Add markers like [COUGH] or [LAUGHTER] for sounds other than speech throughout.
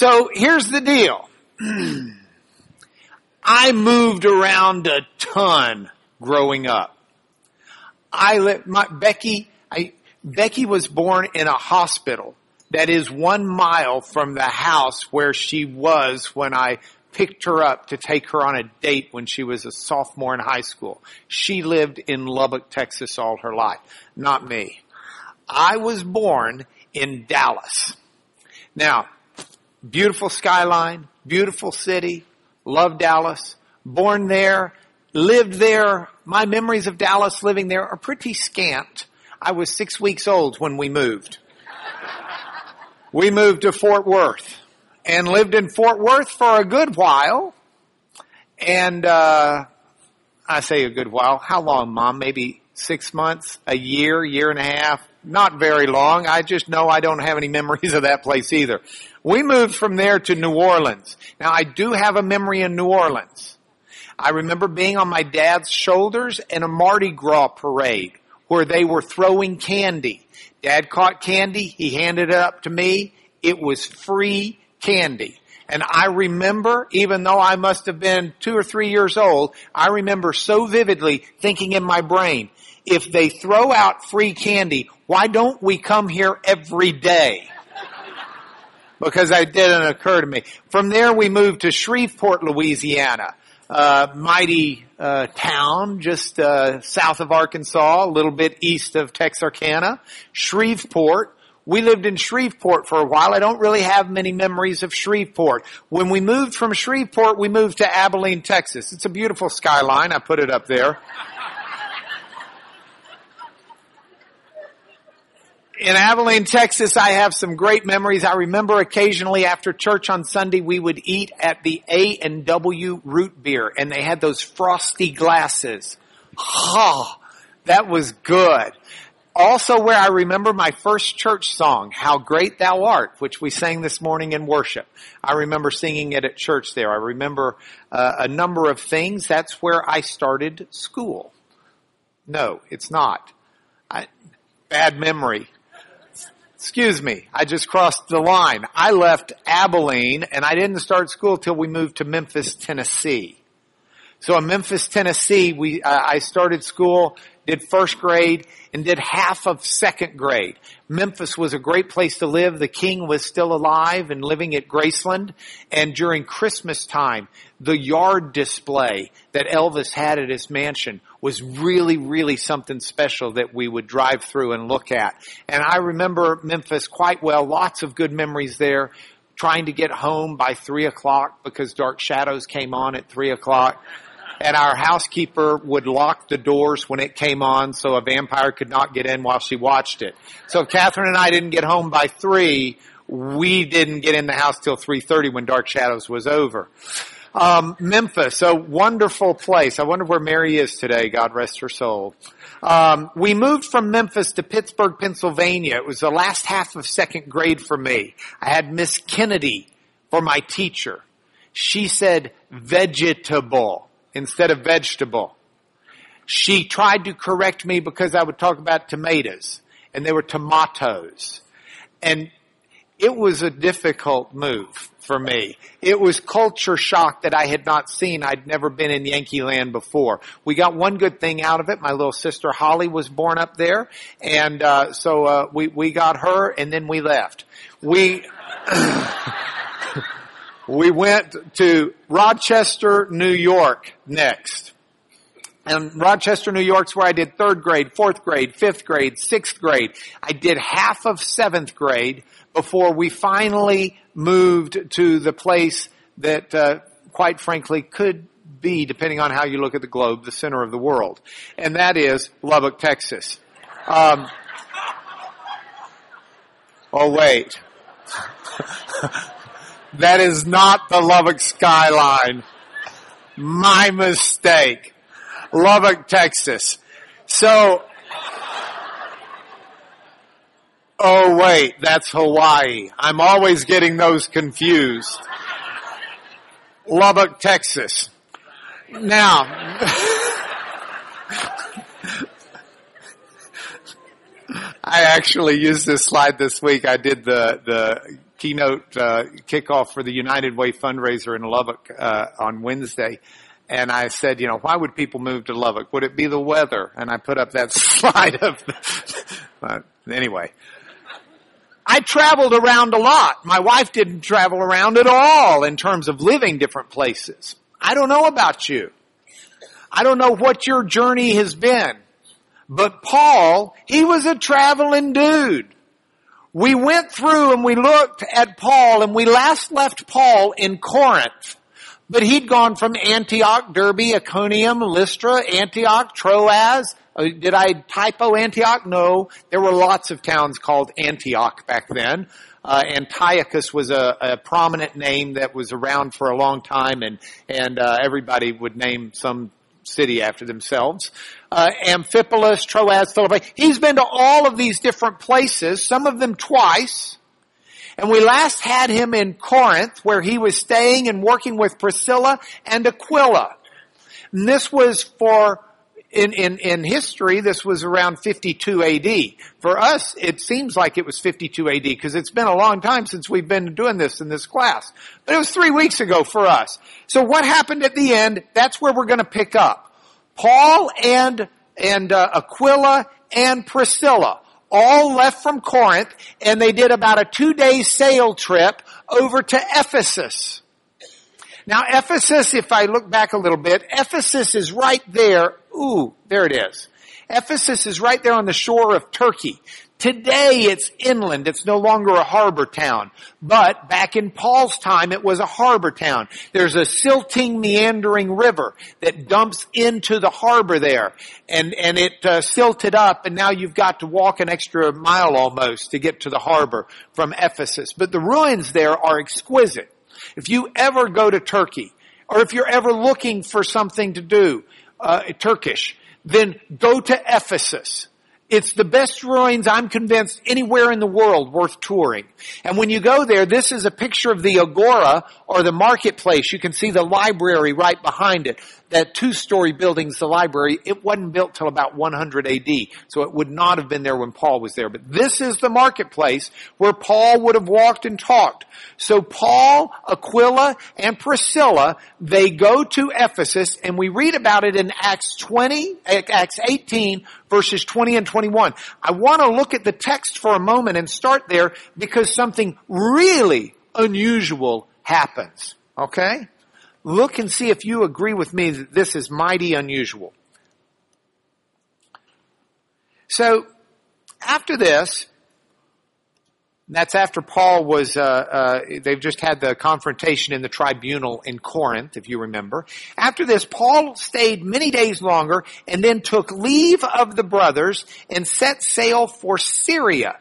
So here's the deal. [CLEARS THROAT] I moved around a ton growing up. I li- my, Becky, I, Becky was born in a hospital that is one mile from the house where she was when I picked her up to take her on a date when she was a sophomore in high school. She lived in Lubbock, Texas all her life. Not me. I was born in Dallas. Now, beautiful skyline, beautiful city, love Dallas, born there, lived there. My memories of Dallas living there are pretty scant. I was six weeks old when we moved. we moved to Fort Worth and lived in Fort Worth for a good while. And, uh, I say a good while. How long, mom? Maybe six months, a year, year and a half. Not very long. I just know I don't have any memories of that place either. We moved from there to New Orleans. Now I do have a memory in New Orleans. I remember being on my dad's shoulders in a Mardi Gras parade where they were throwing candy. Dad caught candy. He handed it up to me. It was free candy. And I remember, even though I must have been two or three years old, I remember so vividly thinking in my brain, if they throw out free candy, why don't we come here every day? Because that didn't occur to me. From there we moved to Shreveport, Louisiana. Uh, mighty uh, town just uh, south of Arkansas, a little bit east of Texarkana. Shreveport we lived in Shreveport for a while. I don't really have many memories of Shreveport. When we moved from Shreveport, we moved to Abilene, Texas. It's a beautiful skyline. I put it up there. in Abilene, Texas, I have some great memories. I remember occasionally after church on Sunday, we would eat at the A and W root beer, and they had those frosty glasses. Oh, that was good also where I remember my first church song, How Great Thou Art, which we sang this morning in worship. I remember singing it at church there. I remember uh, a number of things. That's where I started school. No, it's not. I, bad memory. Excuse me, I just crossed the line. I left Abilene and I didn't start school till we moved to Memphis, Tennessee. So in Memphis, Tennessee, we, uh, I started school did first grade, and did half of second grade. Memphis was a great place to live. The king was still alive and living at Graceland. And during Christmas time, the yard display that Elvis had at his mansion was really, really something special that we would drive through and look at. And I remember Memphis quite well, lots of good memories there trying to get home by three o'clock because Dark Shadows came on at three o'clock and our housekeeper would lock the doors when it came on so a vampire could not get in while she watched it. So if Catherine and I didn't get home by three, we didn't get in the house till 3.30 when Dark Shadows was over. Um, Memphis, a wonderful place. I wonder where Mary is today. God rest her soul. Um, we moved from Memphis to Pittsburgh, Pennsylvania. It was the last half of second grade for me. I had Miss Kennedy for my teacher. She said vegetable instead of vegetable. She tried to correct me because I would talk about tomatoes and they were tomatoes. And it was a difficult move for me. It was culture shock that I had not seen. I'd never been in Yankee land before. We got one good thing out of it. My little sister Holly was born up there, and uh, so uh, we we got her, and then we left. We. [CLEARS THROAT] we went to Rochester, New York next. And Rochester, New York's where I did third grade, fourth grade, fifth grade, sixth grade. I did half of seventh grade before we finally moved to the place that, uh, quite frankly, could be, depending on how you look at the globe, the center of the world. And that is Lubbock, Texas. Um, [LAUGHS] oh wait. [LAUGHS] That is not the Lubbock skyline. My mistake. Lubbock, Texas. So, oh wait, that's Hawaii. I'm always getting those confused. Lubbock, Texas. Now, [LAUGHS] I actually used this slide this week. I did the, the keynote uh, kickoff for the United Way fundraiser in Lubbock uh, on Wednesday. And I said, you know, why would people move to Lubbock? Would it be the weather? And I put up that [LAUGHS] slide of, anyway. I traveled around a lot. My wife didn't travel around at all in terms of living different places. I don't know about you. I don't know what your journey has been. But Paul, he was a traveling dude. We went through and we looked at Paul and we last left Paul in Corinth. But he'd gone from Antioch, Derbe, Iconium, Lystra, Antioch, Troas. Uh, did I typo Antioch? No. There were lots of towns called Antioch back then. Uh, Antiochus was a, a, prominent name that was around for a long time, and and uh, everybody would name some city after themselves. Uh, Amphipolis, Troas, Philippi. He's been to all of these different places, some of them twice. And we last had him in Corinth where he was staying and working with Priscilla and Aquila. And this was for, in, in, in history, this was around 52 AD. For us, it seems like it was 52 AD because it's been a long time since we've been doing this in this class. But it was three weeks ago for us. So what happened at the end, that's where we're going to pick up. Paul and, and uh, Aquila and Priscilla all left from Corinth and they did about a two day sail trip over to Ephesus. Now Ephesus, if I look back a little bit, Ephesus is right there. Ooh, there it is. Ephesus is right there on the shore of Turkey. Today it's inland. It's no longer a harbor town. But back in Paul's time, it was a harbor town. There's a silting, meandering river that dumps into the harbor there. And, and it uh, silted up and now you've got to walk an extra mile almost to get to the harbor from Ephesus. But the ruins there are exquisite. If you ever go to Turkey, or if you're ever looking for something to do, uh, Turkish, then go to Ephesus. It's the best ruins, I'm convinced, anywhere in the world worth touring. And when you go there, this is a picture of the Agora or the marketplace. You can see the library right behind it. That two-story building's the library. It wasn't built till about 100 AD, so it would not have been there when Paul was there. But this is the marketplace where Paul would have walked and talked. So Paul, Aquila, and Priscilla, they go to Ephesus, and we read about it in Acts 20, Acts 18, verses 20 and 21. I want to look at the text for a moment and start there because something really unusual happens. Okay? Look and see if you agree with me that this is mighty unusual. So, after this, that's after Paul was, uh, uh, they've just had the confrontation in the tribunal in Corinth, if you remember. After this, Paul stayed many days longer and then took leave of the brothers and set sail for Syria.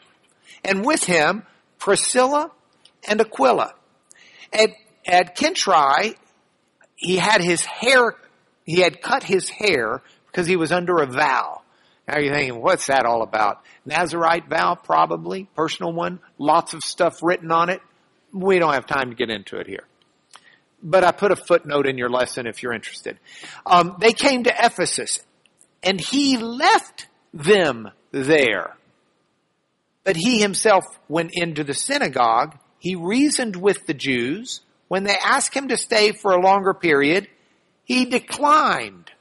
And with him, Priscilla and Aquila. At, at Cenchreae, he had his hair, he had cut his hair because he was under a vow. Now you're thinking, what's that all about? Nazarite vow, probably, personal one, lots of stuff written on it. We don't have time to get into it here. But I put a footnote in your lesson if you're interested. Um, they came to Ephesus, and he left them there. But he himself went into the synagogue. He reasoned with the Jews. When they asked him to stay for a longer period, he declined.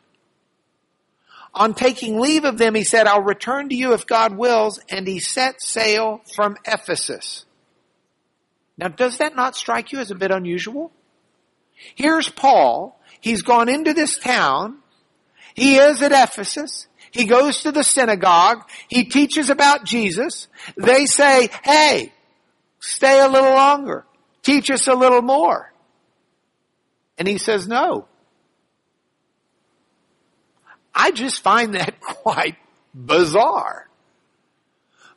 On taking leave of them, he said, I'll return to you if God wills, and he set sail from Ephesus. Now, does that not strike you as a bit unusual? Here's Paul. He's gone into this town. He is at Ephesus. He goes to the synagogue. He teaches about Jesus. They say, hey, stay a little longer. Teach us a little more. And he says, no. I just find that [LAUGHS] quite bizarre.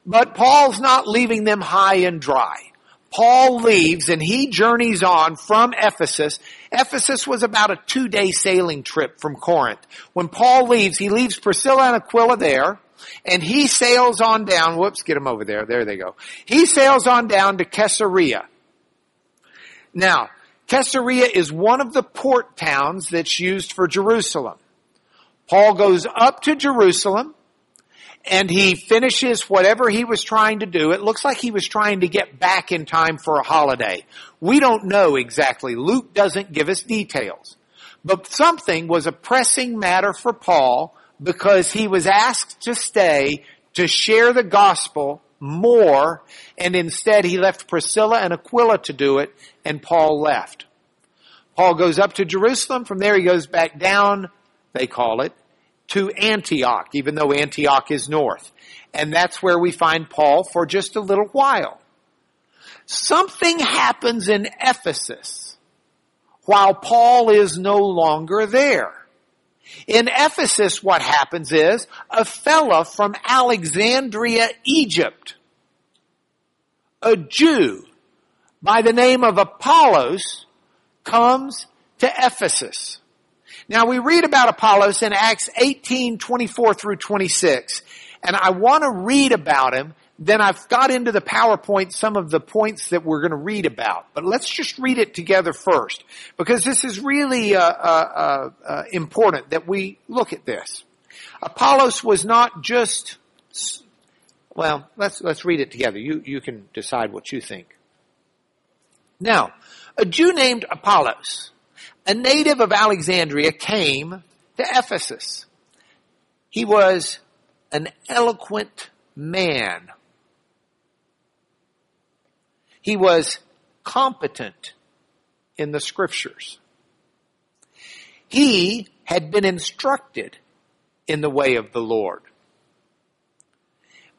But Paul's not leaving them high and dry. Paul leaves and he journeys on from Ephesus. Ephesus was about a two day sailing trip from Corinth. When Paul leaves, he leaves Priscilla and Aquila there and he sails on down. Whoops, get him over there. There they go. He sails on down to Caesarea. Now, Caesarea is one of the port towns that's used for Jerusalem. Paul goes up to Jerusalem and he finishes whatever he was trying to do. It looks like he was trying to get back in time for a holiday. We don't know exactly. Luke doesn't give us details. But something was a pressing matter for Paul because he was asked to stay to share the gospel more and instead he left Priscilla and Aquila to do it and Paul left. Paul goes up to Jerusalem. From there he goes back down, they call it, to Antioch, even though Antioch is north. And that's where we find Paul for just a little while. Something happens in Ephesus while Paul is no longer there. In Ephesus, what happens is a fella from Alexandria, Egypt, a Jew by the name of Apollos comes to Ephesus. Now we read about Apollos in Acts 18, 24 through 26, and I want to read about him. Then I've got into the PowerPoint some of the points that we're going to read about. But let's just read it together first, because this is really uh, uh, uh, important that we look at this. Apollos was not just well, let's let's read it together. You you can decide what you think. Now, a Jew named Apollos a native of Alexandria came to Ephesus. He was an eloquent man. He was competent in the scriptures. He had been instructed in the way of the Lord.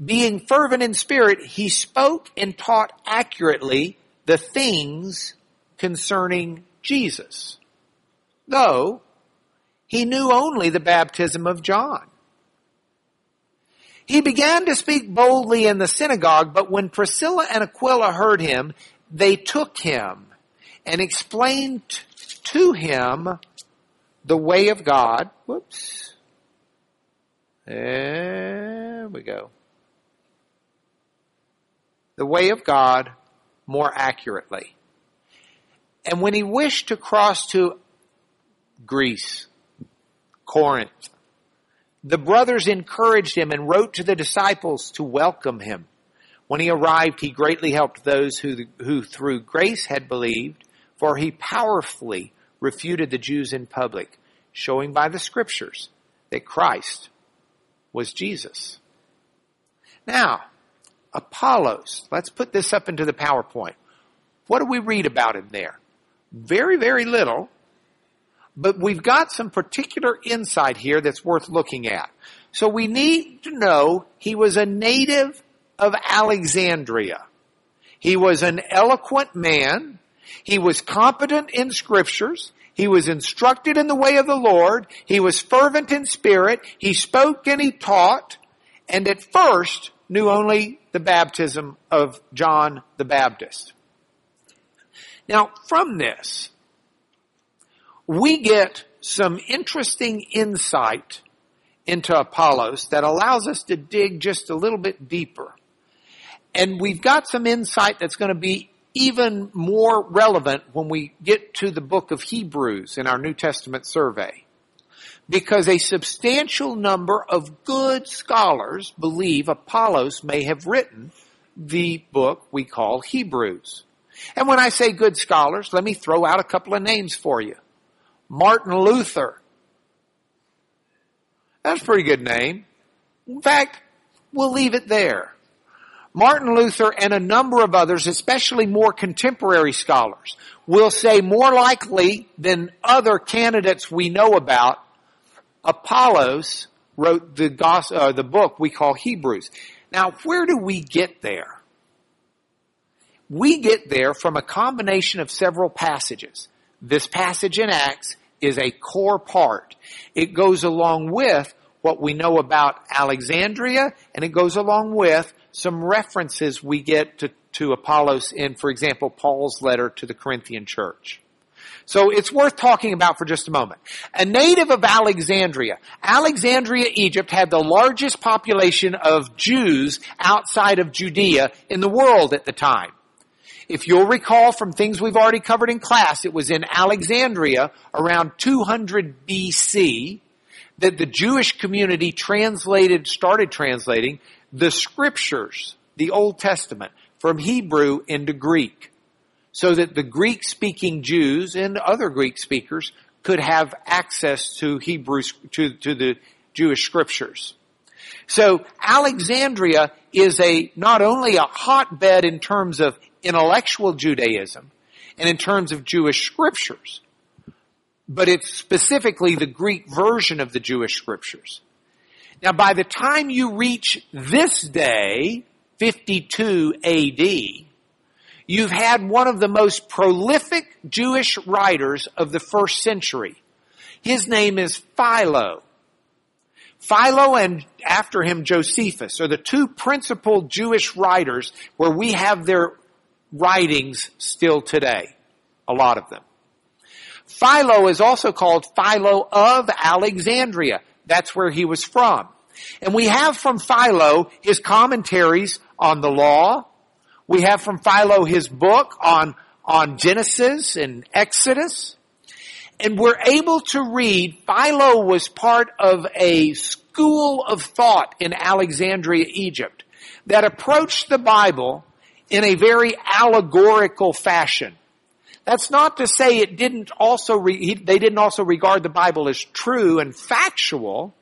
Being fervent in spirit, he spoke and taught accurately the things concerning Jesus though he knew only the baptism of John. He began to speak boldly in the synagogue, but when Priscilla and Aquila heard him, they took him and explained to him the way of God. Whoops. There we go. The way of God more accurately. And when he wished to cross to Greece, Corinth. The brothers encouraged him and wrote to the disciples to welcome him. When he arrived, he greatly helped those who, who through grace had believed, for he powerfully refuted the Jews in public, showing by the scriptures that Christ was Jesus. Now, Apollos, let's put this up into the PowerPoint. What do we read about him there? Very, very little, but we've got some particular insight here that's worth looking at. So we need to know he was a native of Alexandria. He was an eloquent man. He was competent in scriptures. He was instructed in the way of the Lord. He was fervent in spirit. He spoke and he taught. And at first knew only the baptism of John the Baptist. Now from this, we get some interesting insight into Apollos that allows us to dig just a little bit deeper. And we've got some insight that's going to be even more relevant when we get to the book of Hebrews in our New Testament survey. Because a substantial number of good scholars believe Apollos may have written the book we call Hebrews. And when I say good scholars, let me throw out a couple of names for you. Martin Luther. That's a pretty good name. In fact, we'll leave it there. Martin Luther and a number of others, especially more contemporary scholars, will say more likely than other candidates we know about, Apollos wrote the, gospel, uh, the book we call Hebrews. Now, where do we get there? We get there from a combination of several passages. This passage in Acts is a core part. It goes along with what we know about Alexandria and it goes along with some references we get to, to Apollos in, for example, Paul's letter to the Corinthian church. So it's worth talking about for just a moment. A native of Alexandria. Alexandria, Egypt had the largest population of Jews outside of Judea in the world at the time. If you'll recall from things we've already covered in class, it was in Alexandria around 200 BC that the Jewish community translated, started translating the scriptures, the Old Testament, from Hebrew into Greek so that the Greek speaking Jews and other Greek speakers could have access to Hebrew, to, to the Jewish scriptures. So Alexandria is a, not only a hotbed in terms of intellectual Judaism and in terms of Jewish scriptures, but it's specifically the Greek version of the Jewish scriptures. Now by the time you reach this day, 52 AD, you've had one of the most prolific Jewish writers of the first century. His name is Philo. Philo and after him Josephus are the two principal Jewish writers where we have their writings still today. A lot of them. Philo is also called Philo of Alexandria. That's where he was from. And we have from Philo his commentaries on the law, we have from Philo his book on, on Genesis and Exodus. And we're able to read, Philo was part of a school of thought in Alexandria, Egypt that approached the Bible in a very allegorical fashion. That's not to say it didn't also, re, they didn't also regard the Bible as true and factual,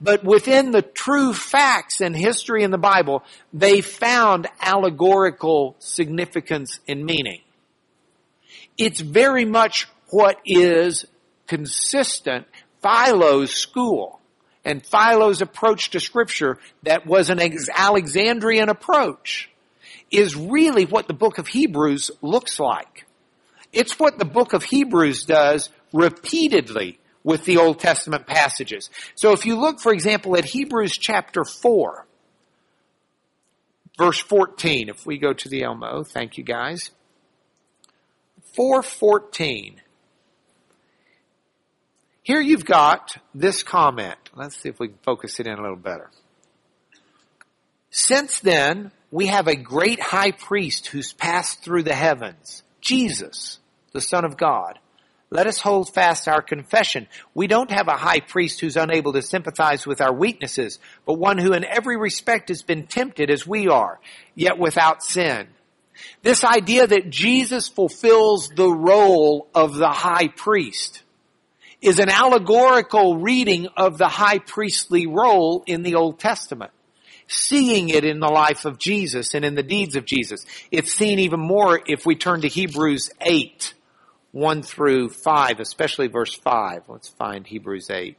but within the true facts and history in the Bible, they found allegorical significance and meaning. It's very much what is consistent Philo's school and Philo's approach to scripture that was an Alexandrian approach is really what the book of Hebrews looks like. It's what the book of Hebrews does repeatedly with the Old Testament passages. So if you look, for example, at Hebrews chapter 4, verse 14, if we go to the Elmo, thank you guys. 414. Here you've got this comment. Let's see if we can focus it in a little better. Since then, we have a great high priest who's passed through the heavens, Jesus, the Son of God let us hold fast our confession. We don't have a high priest who's unable to sympathize with our weaknesses, but one who in every respect has been tempted as we are, yet without sin. This idea that Jesus fulfills the role of the high priest is an allegorical reading of the high priestly role in the Old Testament. Seeing it in the life of Jesus and in the deeds of Jesus. It's seen even more if we turn to Hebrews 8 1 through 5, especially verse 5. Let's find Hebrews 8.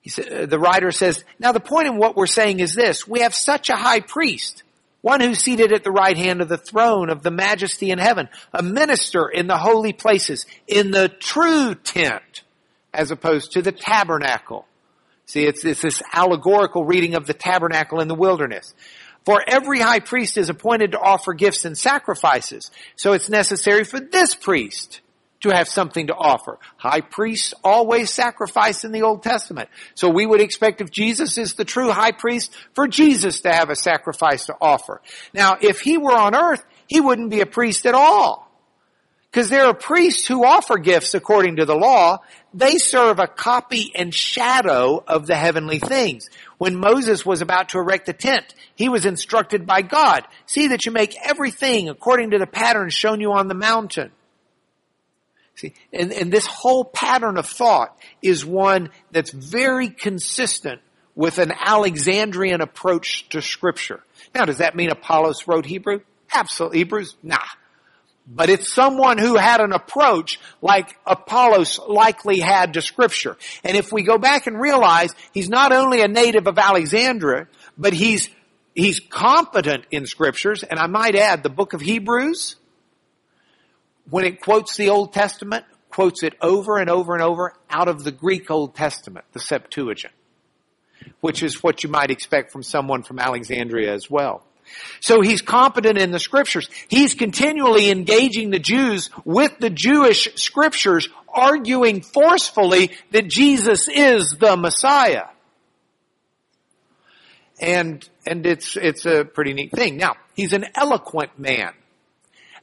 He said, uh, the writer says, now the point in what we're saying is this, we have such a high priest, one who's seated at the right hand of the throne of the majesty in heaven, a minister in the holy places, in the true tent, as opposed to the tabernacle. See, it's, it's this allegorical reading of the tabernacle in the wilderness. For every high priest is appointed to offer gifts and sacrifices. So it's necessary for this priest to have something to offer. High priests always sacrifice in the Old Testament. So we would expect if Jesus is the true high priest, for Jesus to have a sacrifice to offer. Now, if he were on earth, he wouldn't be a priest at all. Because there are priests who offer gifts according to the law. They serve a copy and shadow of the heavenly things. When Moses was about to erect the tent, he was instructed by God, see that you make everything according to the pattern shown you on the mountain. See, and, and this whole pattern of thought is one that's very consistent with an Alexandrian approach to scripture. Now, does that mean Apollos wrote Hebrew? Absolutely. Hebrews? Nah. But it's someone who had an approach like Apollos likely had to scripture. And if we go back and realize he's not only a native of Alexandria, but he's, he's competent in scriptures. And I might add the book of Hebrews, when it quotes the Old Testament, quotes it over and over and over out of the Greek Old Testament, the Septuagint, which is what you might expect from someone from Alexandria as well. So he's competent in the scriptures. He's continually engaging the Jews with the Jewish scriptures, arguing forcefully that Jesus is the Messiah. And, and it's, it's a pretty neat thing. Now, he's an eloquent man.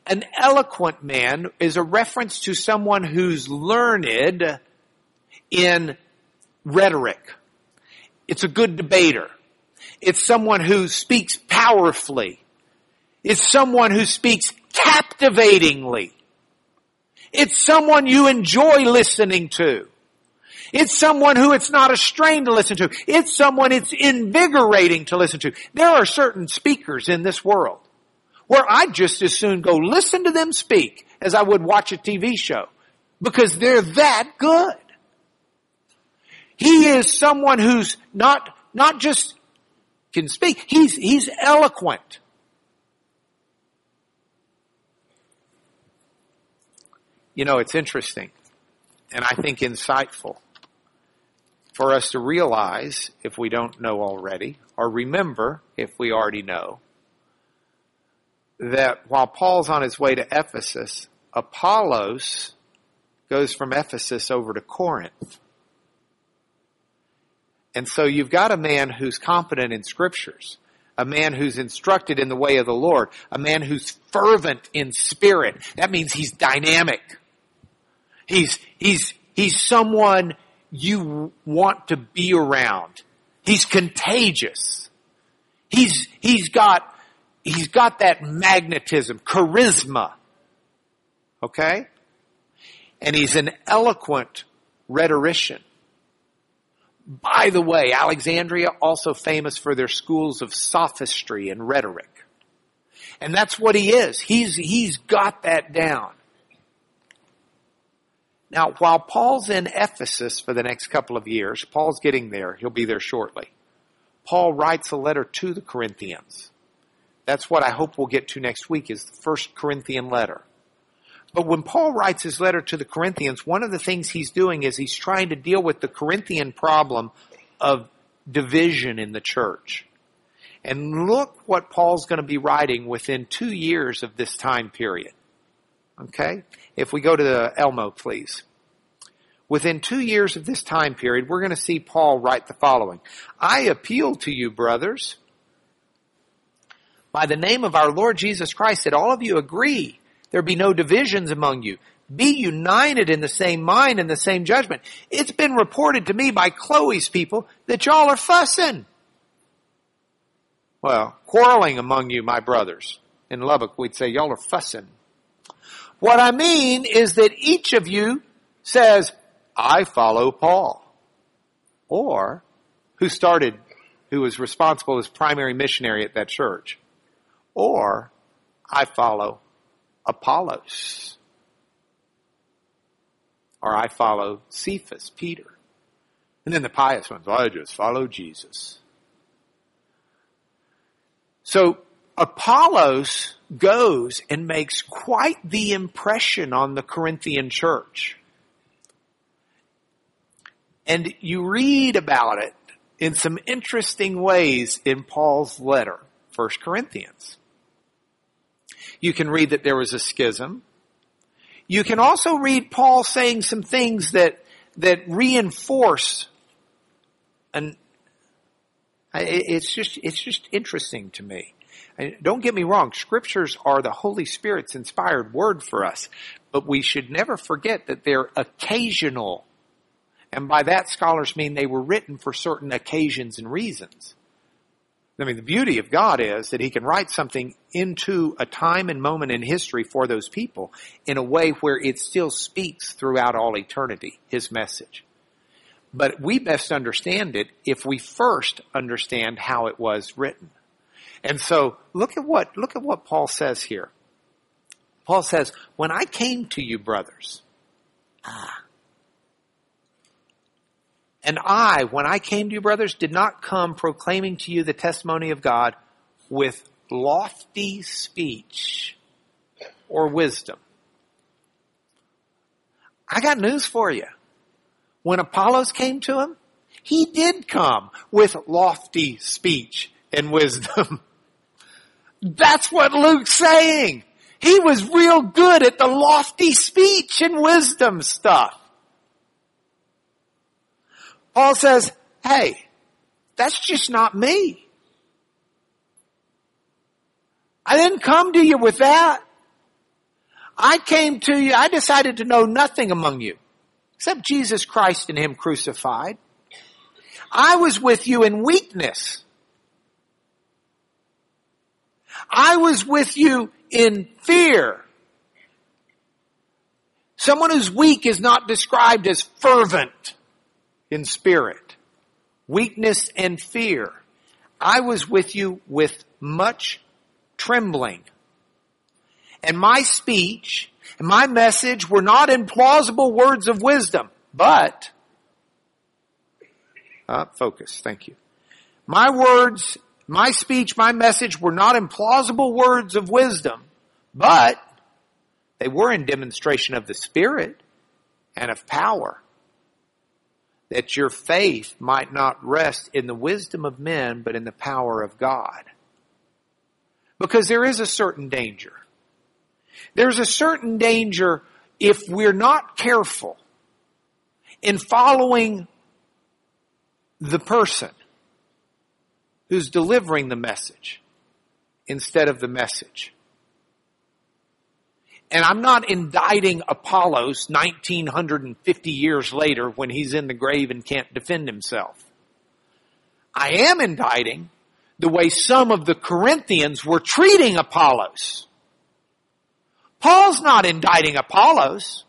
An eloquent man is a reference to someone who's learned in rhetoric. It's a good debater. It's someone who speaks powerfully. It's someone who speaks captivatingly. It's someone you enjoy listening to. It's someone who it's not a strain to listen to. It's someone it's invigorating to listen to. There are certain speakers in this world where I'd just as soon go listen to them speak as I would watch a TV show because they're that good. He is someone who's not, not just can speak, he's, he's eloquent. You know, it's interesting and I think insightful for us to realize, if we don't know already, or remember, if we already know, that while Paul's on his way to Ephesus, Apollos goes from Ephesus over to Corinth. And so you've got a man who's competent in scriptures, a man who's instructed in the way of the Lord, a man who's fervent in spirit. That means he's dynamic. He's, he's, he's someone you want to be around. He's contagious. He's, he's got, he's got that magnetism, charisma. Okay? And he's an eloquent rhetorician. By the way, Alexandria also famous for their schools of sophistry and rhetoric. And that's what he is. He's, he's got that down. Now, while Paul's in Ephesus for the next couple of years, Paul's getting there. He'll be there shortly. Paul writes a letter to the Corinthians. That's what I hope we'll get to next week is the first Corinthian letter. But when Paul writes his letter to the Corinthians, one of the things he's doing is he's trying to deal with the Corinthian problem of division in the church. And look what Paul's going to be writing within two years of this time period. Okay? If we go to the Elmo, please. Within two years of this time period, we're going to see Paul write the following. I appeal to you, brothers, by the name of our Lord Jesus Christ, that all of you agree there be no divisions among you. Be united in the same mind and the same judgment. It's been reported to me by Chloe's people that y'all are fussing. Well, quarreling among you, my brothers. In Lubbock, we'd say y'all are fussing. What I mean is that each of you says, I follow Paul. Or who started, who was responsible as primary missionary at that church. Or I follow Apollos. Or I follow Cephas, Peter. And then the pious ones, I just follow Jesus. So Apollos goes and makes quite the impression on the Corinthian church. And you read about it in some interesting ways in Paul's letter, 1 Corinthians. You can read that there was a schism. You can also read Paul saying some things that, that reinforce and it's just, it's just interesting to me. Don't get me wrong, scriptures are the Holy Spirit's inspired word for us, but we should never forget that they're occasional. And by that scholars mean they were written for certain occasions and reasons. I mean, the beauty of God is that He can write something into a time and moment in history for those people in a way where it still speaks throughout all eternity, His message. But we best understand it if we first understand how it was written. And so look at what, look at what Paul says here. Paul says, when I came to you, brothers, ah, and I, when I came to you, brothers, did not come proclaiming to you the testimony of God with lofty speech or wisdom. I got news for you. When Apollos came to him, he did come with lofty speech and wisdom. [LAUGHS] That's what Luke's saying. He was real good at the lofty speech and wisdom stuff. Paul says, hey, that's just not me. I didn't come to you with that. I came to you, I decided to know nothing among you except Jesus Christ and Him crucified. I was with you in weakness. I was with you in fear. Someone who's weak is not described as fervent in spirit. Weakness and fear. I was with you with much trembling. And my speech and my message were not in plausible words of wisdom, but, uh, focus, thank you. My words, my speech, my message were not in plausible words of wisdom, but they were in demonstration of the Spirit and of power. That your faith might not rest in the wisdom of men, but in the power of God. Because there is a certain danger. There's a certain danger if we're not careful in following the person who's delivering the message instead of the message. And I'm not indicting Apollos 1950 years later when he's in the grave and can't defend himself. I am indicting the way some of the Corinthians were treating Apollos. Paul's not indicting Apollos.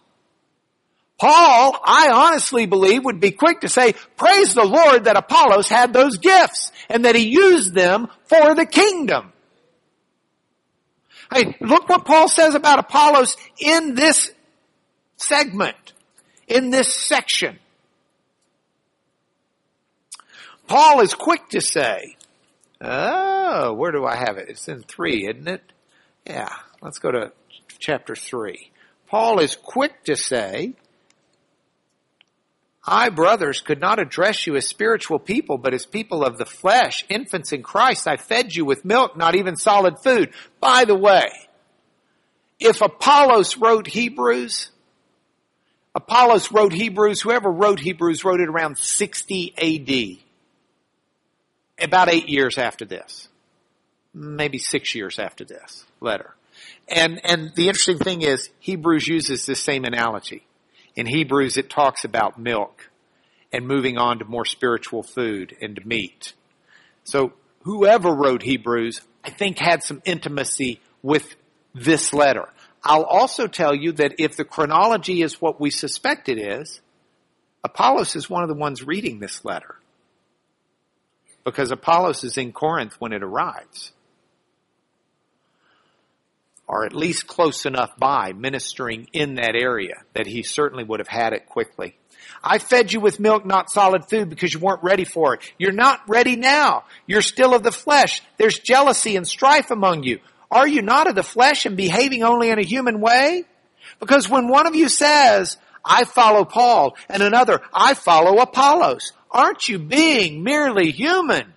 Paul, I honestly believe, would be quick to say, praise the Lord that Apollos had those gifts and that he used them for the kingdom. Look what Paul says about Apollos in this segment, in this section. Paul is quick to say, oh, where do I have it? It's in three, isn't it? Yeah, let's go to chapter 3. Paul is quick to say, I, brothers, could not address you as spiritual people, but as people of the flesh, infants in Christ. I fed you with milk, not even solid food. By the way, if Apollos wrote Hebrews, Apollos wrote Hebrews, whoever wrote Hebrews wrote it around 60 AD. About eight years after this. Maybe six years after this letter. And, and the interesting thing is Hebrews uses the same analogy. In Hebrews it talks about milk and moving on to more spiritual food and meat. So whoever wrote Hebrews, I think had some intimacy with this letter. I'll also tell you that if the chronology is what we suspect it is, Apollos is one of the ones reading this letter. Because Apollos is in Corinth when it arrives or at least close enough by ministering in that area that he certainly would have had it quickly. I fed you with milk, not solid food because you weren't ready for it. You're not ready now. You're still of the flesh. There's jealousy and strife among you. Are you not of the flesh and behaving only in a human way? Because when one of you says, I follow Paul and another, I follow Apollos, aren't you being merely human?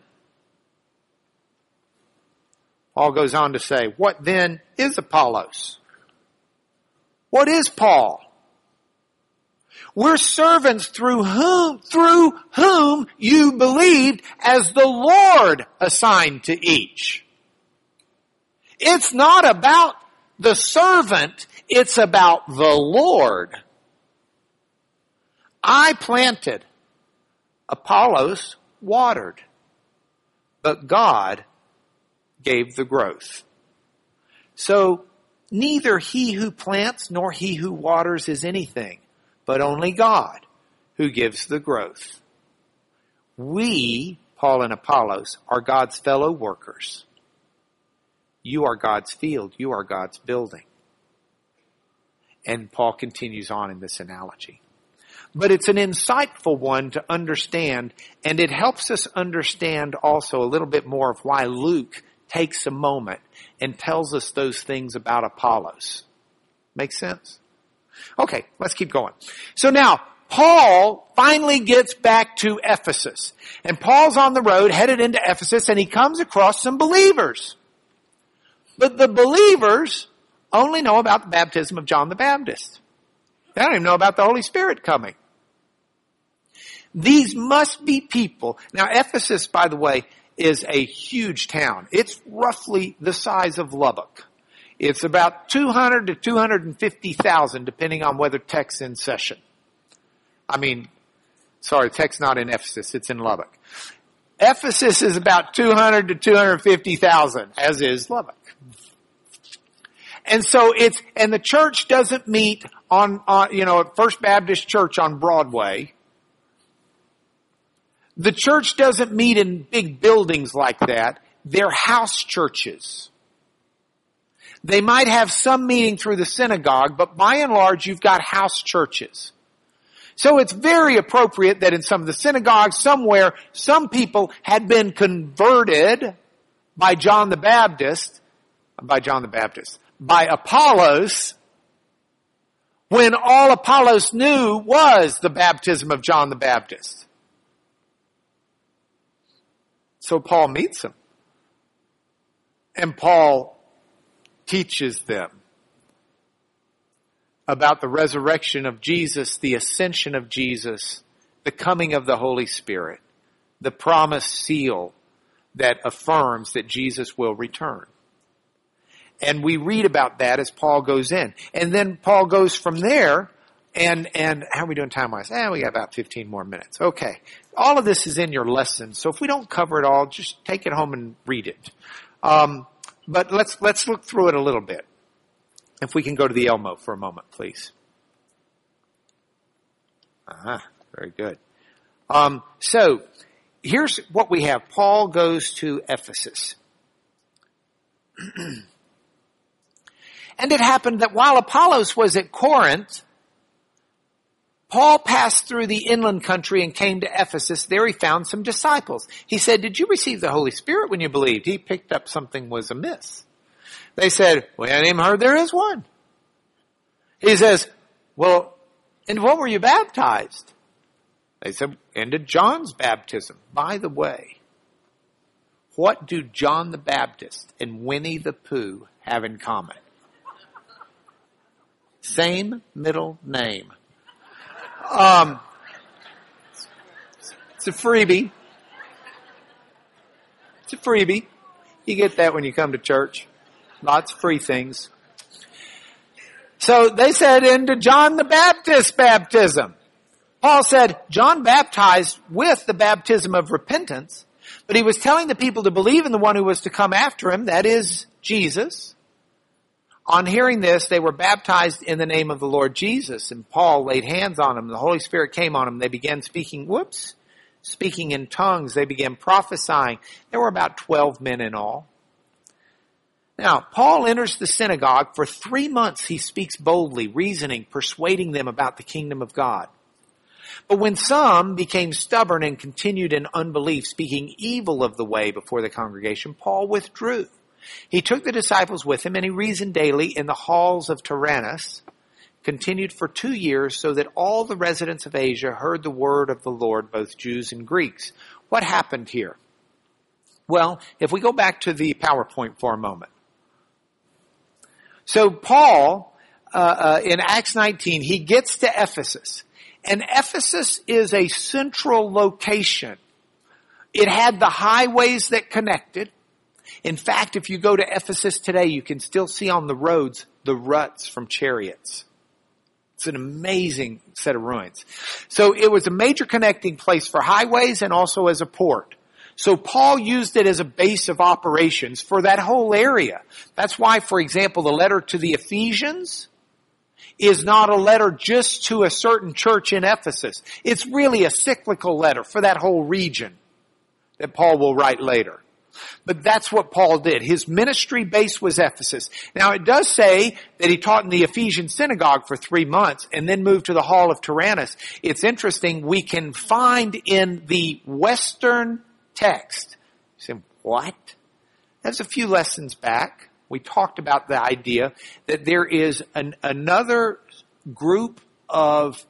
Paul goes on to say, what then is Apollos? What is Paul? We're servants through whom, through whom you believed as the Lord assigned to each. It's not about the servant, it's about the Lord. I planted, Apollos watered, but God gave the growth. So neither he who plants nor he who waters is anything, but only God who gives the growth. We, Paul and Apollos, are God's fellow workers. You are God's field. You are God's building. And Paul continues on in this analogy but it's an insightful one to understand and it helps us understand also a little bit more of why Luke takes a moment and tells us those things about Apollos. Make sense? Okay, let's keep going. So now, Paul finally gets back to Ephesus. And Paul's on the road headed into Ephesus and he comes across some believers. But the believers only know about the baptism of John the Baptist. They don't even know about the Holy Spirit coming. These must be people. Now Ephesus, by the way, is a huge town. It's roughly the size of Lubbock. It's about 200 to 250,000 depending on whether tech's in session. I mean, Sorry, text not in Ephesus, it's in Lubbock. Ephesus is about 200 to 250,000, as is Lubbock. And so it's, and the church doesn't meet on, on, you know, at First Baptist Church on Broadway. The church doesn't meet in big buildings like that. They're house churches. They might have some meeting through the synagogue, but by and large, you've got house churches. So it's very appropriate that in some of the synagogues somewhere, some people had been converted by John the Baptist, by John the Baptist, by Apollos, when all Apollos knew was the baptism of John the Baptist. So Paul meets them. And Paul teaches them about the resurrection of Jesus, the ascension of Jesus, the coming of the Holy Spirit, the promised seal that affirms that Jesus will return. And we read about that as Paul goes in. And then Paul goes from there and, and how are we doing time wise? Eh, we got about 15 more minutes. Okay. All of this is in your lesson. So if we don't cover it all, just take it home and read it. Um, but let's, let's look through it a little bit. If we can go to the Elmo for a moment, please. Ah, very good. Um, so here's what we have. Paul goes to Ephesus. [CLEARS THROAT] and it happened that while Apollos was at Corinth, Paul passed through the inland country and came to Ephesus. There he found some disciples. He said, did you receive the Holy Spirit when you believed? He picked up something was amiss. They said, we haven't even heard there is one. He says, well, and what were you baptized? They said, into John's baptism. By the way, what do John the Baptist and Winnie the Pooh have in common? Same middle name. Um, it's a freebie. It's a freebie. You get that when you come to church. Lots of free things. So they said into John the Baptist baptism. Paul said John baptized with the baptism of repentance, but he was telling the people to believe in the one who was to come after him, that is Jesus. On hearing this, they were baptized in the name of the Lord Jesus, and Paul laid hands on them. The Holy Spirit came on them. They began speaking, whoops, speaking in tongues. They began prophesying. There were about 12 men in all. Now, Paul enters the synagogue. For three months he speaks boldly, reasoning, persuading them about the kingdom of God. But when some became stubborn and continued in unbelief, speaking evil of the way before the congregation, Paul withdrew. He took the disciples with him and he reasoned daily in the halls of Tyrannus, continued for two years so that all the residents of Asia heard the word of the Lord, both Jews and Greeks. What happened here? Well, if we go back to the PowerPoint for a moment. So Paul, uh, uh, in Acts 19, he gets to Ephesus. And Ephesus is a central location. It had the highways that connected. In fact, if you go to Ephesus today, you can still see on the roads the ruts from chariots. It's an amazing set of ruins. So it was a major connecting place for highways and also as a port. So Paul used it as a base of operations for that whole area. That's why, for example, the letter to the Ephesians is not a letter just to a certain church in Ephesus. It's really a cyclical letter for that whole region that Paul will write later. But that's what Paul did. His ministry base was Ephesus. Now it does say that he taught in the Ephesian synagogue for three months and then moved to the hall of Tyrannus. It's interesting, we can find in the Western text. You say, what? That's a few lessons back. We talked about the idea that there is an, another group of,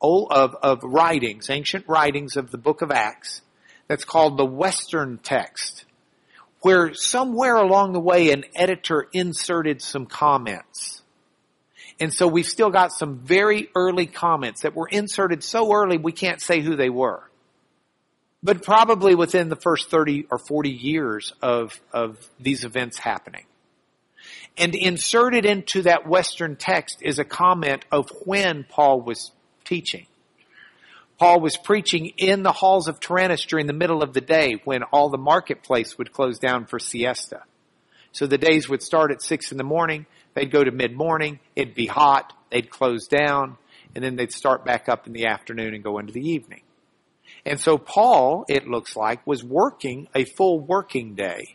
of, of writings, ancient writings of the book of Acts, that's called the Western text, where somewhere along the way an editor inserted some comments. And so we've still got some very early comments that were inserted so early we can't say who they were but probably within the first 30 or 40 years of, of these events happening. And inserted into that Western text is a comment of when Paul was teaching. Paul was preaching in the halls of Tyrannus during the middle of the day when all the marketplace would close down for siesta. So the days would start at six in the morning. They'd go to mid morning. It'd be hot. They'd close down and then they'd start back up in the afternoon and go into the evening. And so Paul, it looks like, was working a full working day.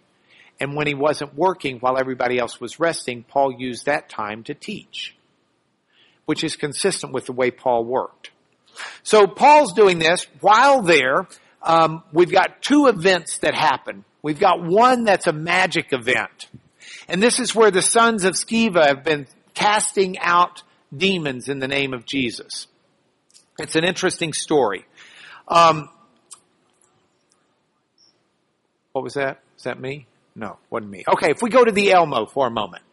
And when he wasn't working while everybody else was resting, Paul used that time to teach, which is consistent with the way Paul worked. So Paul's doing this while there. Um, we've got two events that happen. We've got one that's a magic event. And this is where the sons of Sceva have been casting out demons in the name of Jesus. It's an interesting story. Um, what was that? Is that me? No, wasn't me. Okay, if we go to the Elmo for a moment.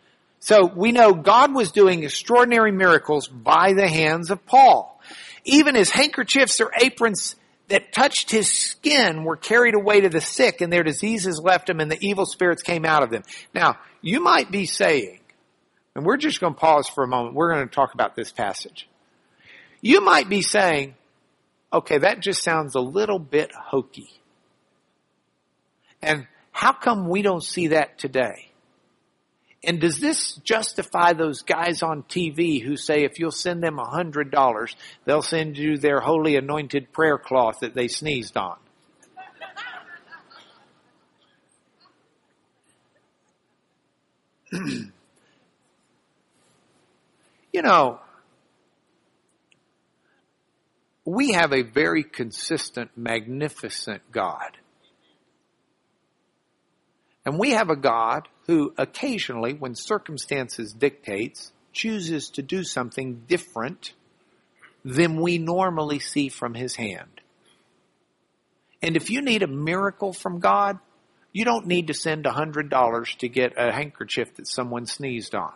So we know God was doing extraordinary miracles by the hands of Paul. Even his handkerchiefs or aprons that touched his skin were carried away to the sick and their diseases left them and the evil spirits came out of them. Now, you might be saying, and we're just going to pause for a moment. We're going to talk about this passage. You might be saying, okay, that just sounds a little bit hokey. And how come we don't see that today? And does this justify those guys on TV who say if you'll send them a hundred dollars, they'll send you their holy anointed prayer cloth that they sneezed on? [CLEARS THROAT] you know, we have a very consistent, magnificent God. And we have a God who occasionally, when circumstances dictates, chooses to do something different than we normally see from his hand. And if you need a miracle from God, you don't need to send a hundred dollars to get a handkerchief that someone sneezed on.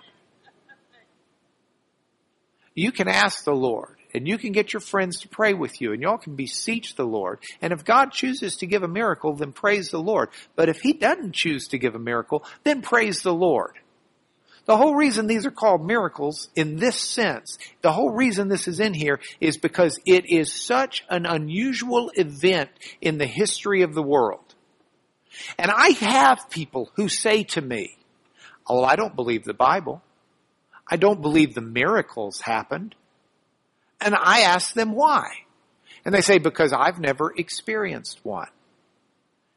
You can ask the Lord and you can get your friends to pray with you and y'all can beseech the Lord. And if God chooses to give a miracle, then praise the Lord. But if He doesn't choose to give a miracle, then praise the Lord. The whole reason these are called miracles in this sense, the whole reason this is in here is because it is such an unusual event in the history of the world. And I have people who say to me, Oh, I don't believe the Bible. I don't believe the miracles happened. And I ask them why. And they say, because I've never experienced one.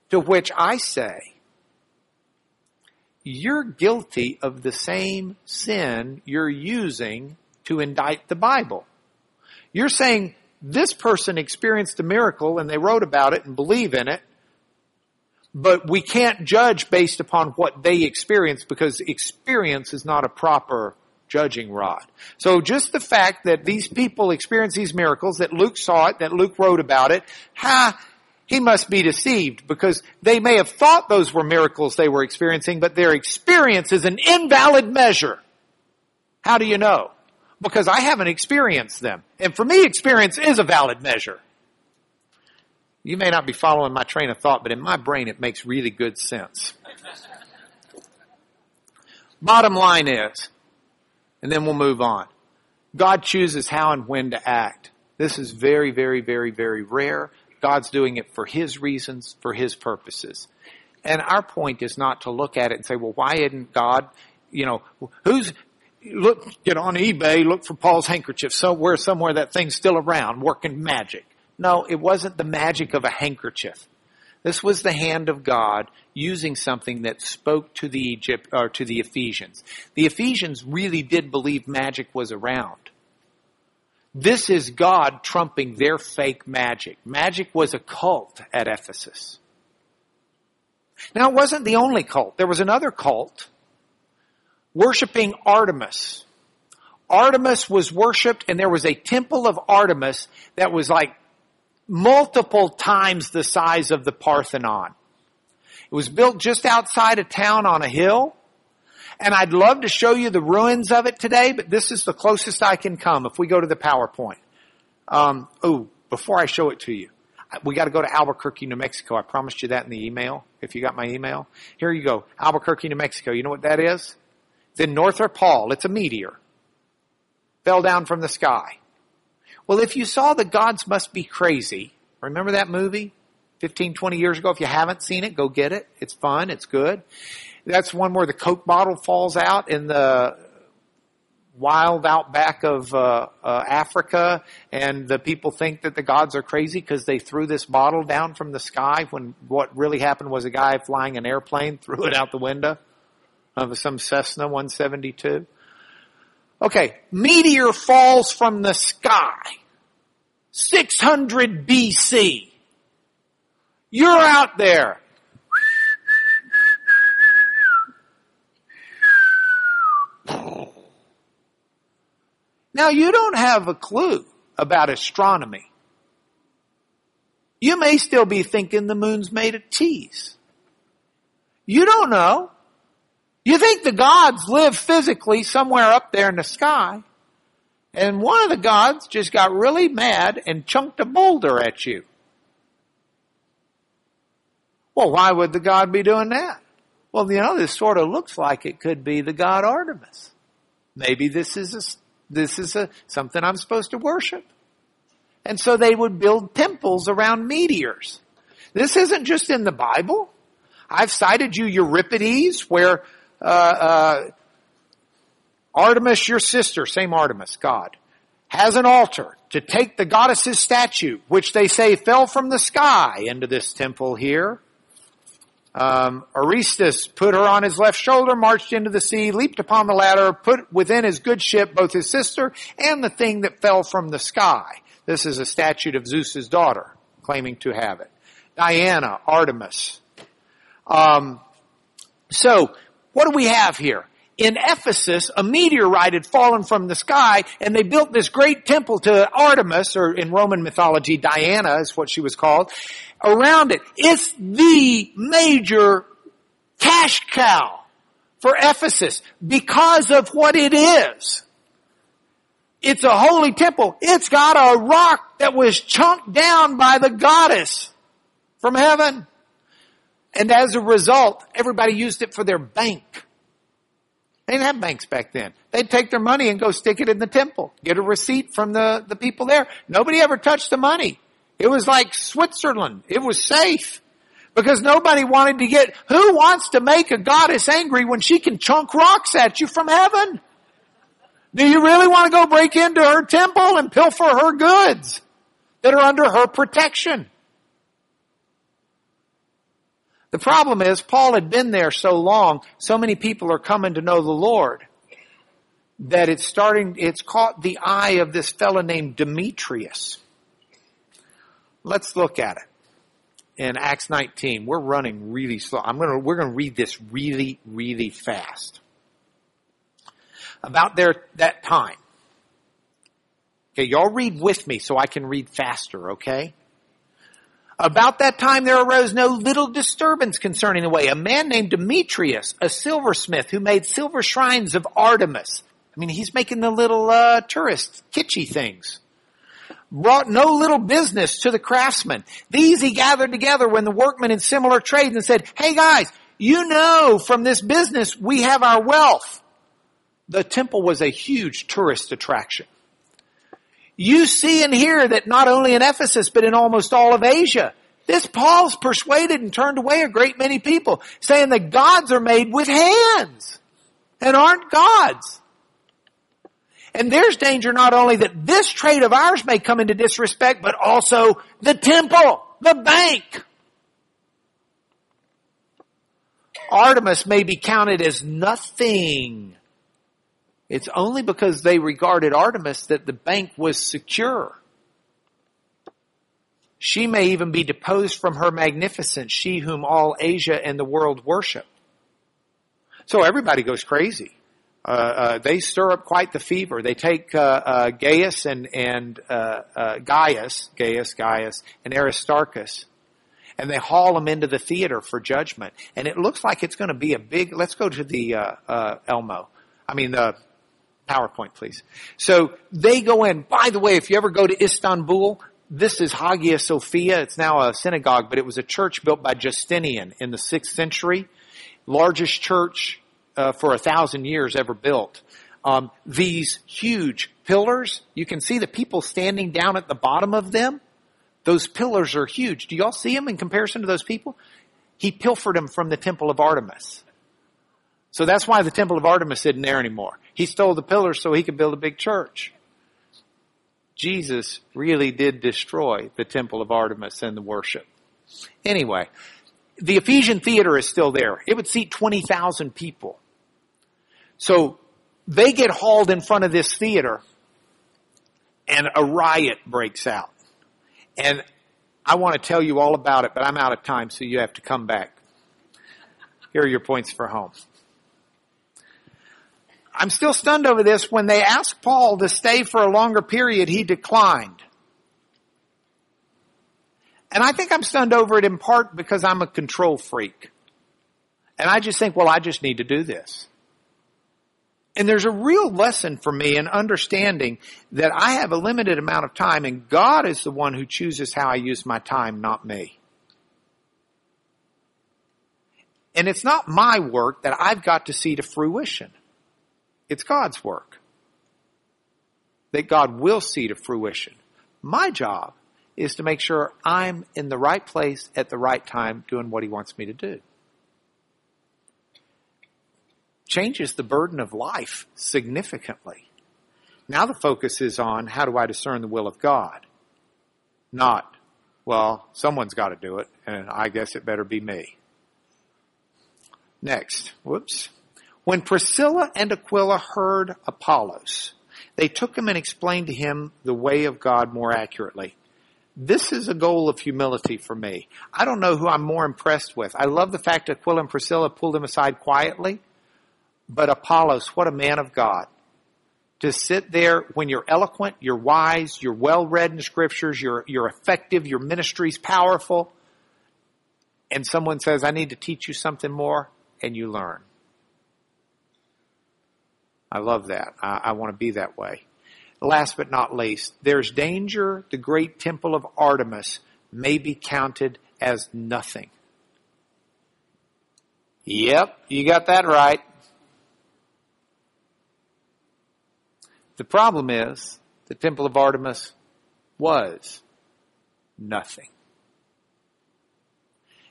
To which I say, you're guilty of the same sin you're using to indict the Bible. You're saying this person experienced a miracle and they wrote about it and believe in it, but we can't judge based upon what they experienced because experience is not a proper judging rod. So just the fact that these people experienced these miracles, that Luke saw it, that Luke wrote about it, ha, he must be deceived because they may have thought those were miracles they were experiencing, but their experience is an invalid measure. How do you know? Because I haven't experienced them. And for me, experience is a valid measure. You may not be following my train of thought, but in my brain it makes really good sense. Bottom line is, and then we'll move on. God chooses how and when to act. This is very, very, very, very rare. God's doing it for His reasons, for His purposes. And our point is not to look at it and say, well, why isn't God, you know, who's, look, get on eBay, look for Paul's handkerchief somewhere, somewhere that thing's still around working magic. No, it wasn't the magic of a handkerchief. This was the hand of God using something that spoke to the Egypt or to the Ephesians. The Ephesians really did believe magic was around. This is God trumping their fake magic. Magic was a cult at Ephesus. Now it wasn't the only cult. There was another cult worshiping Artemis. Artemis was worshiped and there was a temple of Artemis that was like multiple times the size of the Parthenon. It was built just outside a town on a hill. And I'd love to show you the ruins of it today, but this is the closest I can come if we go to the PowerPoint. Um, oh, before I show it to you, we got to go to Albuquerque, New Mexico. I promised you that in the email. If you got my email, here you go. Albuquerque, New Mexico. You know what that is? It's in Northrop Hall. It's a meteor. Fell down from the sky. Well, if you saw The Gods Must Be Crazy, remember that movie? 15, 20 years ago. If you haven't seen it, go get it. It's fun. It's good. That's one where the Coke bottle falls out in the wild outback of uh, uh, Africa, and the people think that the gods are crazy because they threw this bottle down from the sky. When what really happened was a guy flying an airplane [LAUGHS] threw it out the window of some Cessna 172. Okay, meteor falls from the sky. 600 BC. You're out there. Now you don't have a clue about astronomy. You may still be thinking the moon's made of cheese. You don't know. You think the gods live physically somewhere up there in the sky. And one of the gods just got really mad and chunked a boulder at you. Well, why would the god be doing that? Well, you know, this sort of looks like it could be the god Artemis. Maybe this is a, this is a, something I'm supposed to worship. And so they would build temples around meteors. This isn't just in the Bible. I've cited you Euripides where, uh, uh, Artemis, your sister, same Artemis, God, has an altar to take the goddess's statue, which they say fell from the sky into this temple here. Um, Orestes put her on his left shoulder, marched into the sea, leaped upon the ladder, put within his good ship both his sister and the thing that fell from the sky. This is a statue of Zeus's daughter, claiming to have it. Diana, Artemis. Um, so, what do we have here? In Ephesus, a meteorite had fallen from the sky and they built this great temple to Artemis, or in Roman mythology, Diana is what she was called, around it. It's the major cash cow for Ephesus because of what it is. It's a holy temple. It's got a rock that was chunked down by the goddess from heaven. And as a result, everybody used it for their bank. They didn't have banks back then. They'd take their money and go stick it in the temple, get a receipt from the, the people there. Nobody ever touched the money. It was like Switzerland. It was safe. Because nobody wanted to get, who wants to make a goddess angry when she can chunk rocks at you from heaven? Do you really want to go break into her temple and pilfer her goods that are under her protection? The problem is Paul had been there so long, so many people are coming to know the Lord that it's starting, it's caught the eye of this fellow named Demetrius. Let's look at it. In Acts 19, we're running really slow. I'm gonna, we're gonna read this really, really fast. About their, that time. Okay, y'all read with me so I can read faster, okay? About that time there arose no little disturbance concerning the way. A man named Demetrius, a silversmith who made silver shrines of Artemis. I mean, he's making the little, uh, tourist kitschy things. Brought no little business to the craftsmen. These he gathered together when the workmen in similar trades and said, hey guys, you know from this business we have our wealth. The temple was a huge tourist attraction. You see and hear that not only in Ephesus, but in almost all of Asia, this Paul's persuaded and turned away a great many people, saying that gods are made with hands and aren't gods. And there's danger not only that this trade of ours may come into disrespect, but also the temple, the bank. Artemis may be counted as nothing it's only because they regarded Artemis that the bank was secure. She may even be deposed from her magnificence, she whom all Asia and the world worship. So everybody goes crazy. Uh, uh, they stir up quite the fever. They take uh, uh Gaius and and uh, uh, Gaius, Gaius, Gaius, and Aristarchus, and they haul them into the theater for judgment. And it looks like it's going to be a big. Let's go to the Elmo. I mean the PowerPoint, please. So they go in. By the way, if you ever go to Istanbul, this is Hagia Sophia. It's now a synagogue, but it was a church built by Justinian in the sixth century. Largest church uh, for a thousand years ever built. Um, these huge pillars, you can see the people standing down at the bottom of them. Those pillars are huge. Do y'all see them in comparison to those people? He pilfered them from the temple of Artemis. So that's why the temple of Artemis isn't there anymore. He stole the pillars so he could build a big church. Jesus really did destroy the temple of Artemis and the worship. Anyway, the Ephesian theater is still there. It would seat 20,000 people. So they get hauled in front of this theater and a riot breaks out. And I want to tell you all about it, but I'm out of time, so you have to come back. Here are your points for home. I'm still stunned over this. When they asked Paul to stay for a longer period, he declined. And I think I'm stunned over it in part because I'm a control freak. And I just think, well, I just need to do this. And there's a real lesson for me in understanding that I have a limited amount of time and God is the one who chooses how I use my time, not me. And it's not my work that I've got to see to fruition. It's God's work that God will see to fruition. My job is to make sure I'm in the right place at the right time doing what He wants me to do. Changes the burden of life significantly. Now the focus is on how do I discern the will of God? Not, well, someone's got to do it, and I guess it better be me. Next, whoops. When Priscilla and Aquila heard Apollos, they took him and explained to him the way of God more accurately. This is a goal of humility for me. I don't know who I'm more impressed with. I love the fact that Aquila and Priscilla pulled him aside quietly, but Apollos, what a man of God. To sit there when you're eloquent, you're wise, you're well read in scriptures, you're, you're effective, your ministry's powerful, and someone says, I need to teach you something more, and you learn. I love that. I, I want to be that way. Last but not least, there's danger the great temple of Artemis may be counted as nothing. Yep, you got that right. The problem is the temple of Artemis was nothing.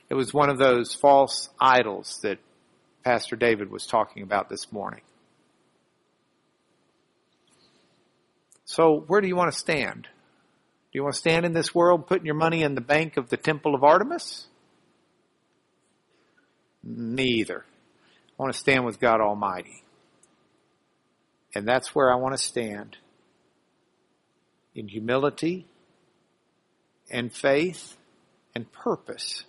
It was one of those false idols that Pastor David was talking about this morning. So where do you want to stand? Do you want to stand in this world putting your money in the bank of the temple of Artemis? Neither. I want to stand with God Almighty. And that's where I want to stand. In humility and faith and purpose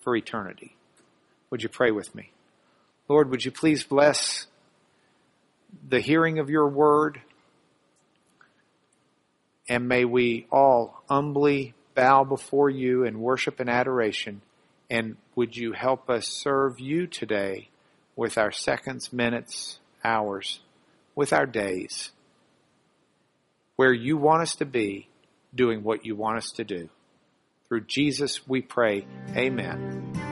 for eternity. Would you pray with me? Lord, would you please bless the hearing of your word? And may we all humbly bow before you in worship and adoration. And would you help us serve you today with our seconds, minutes, hours, with our days, where you want us to be, doing what you want us to do. Through Jesus we pray. Amen.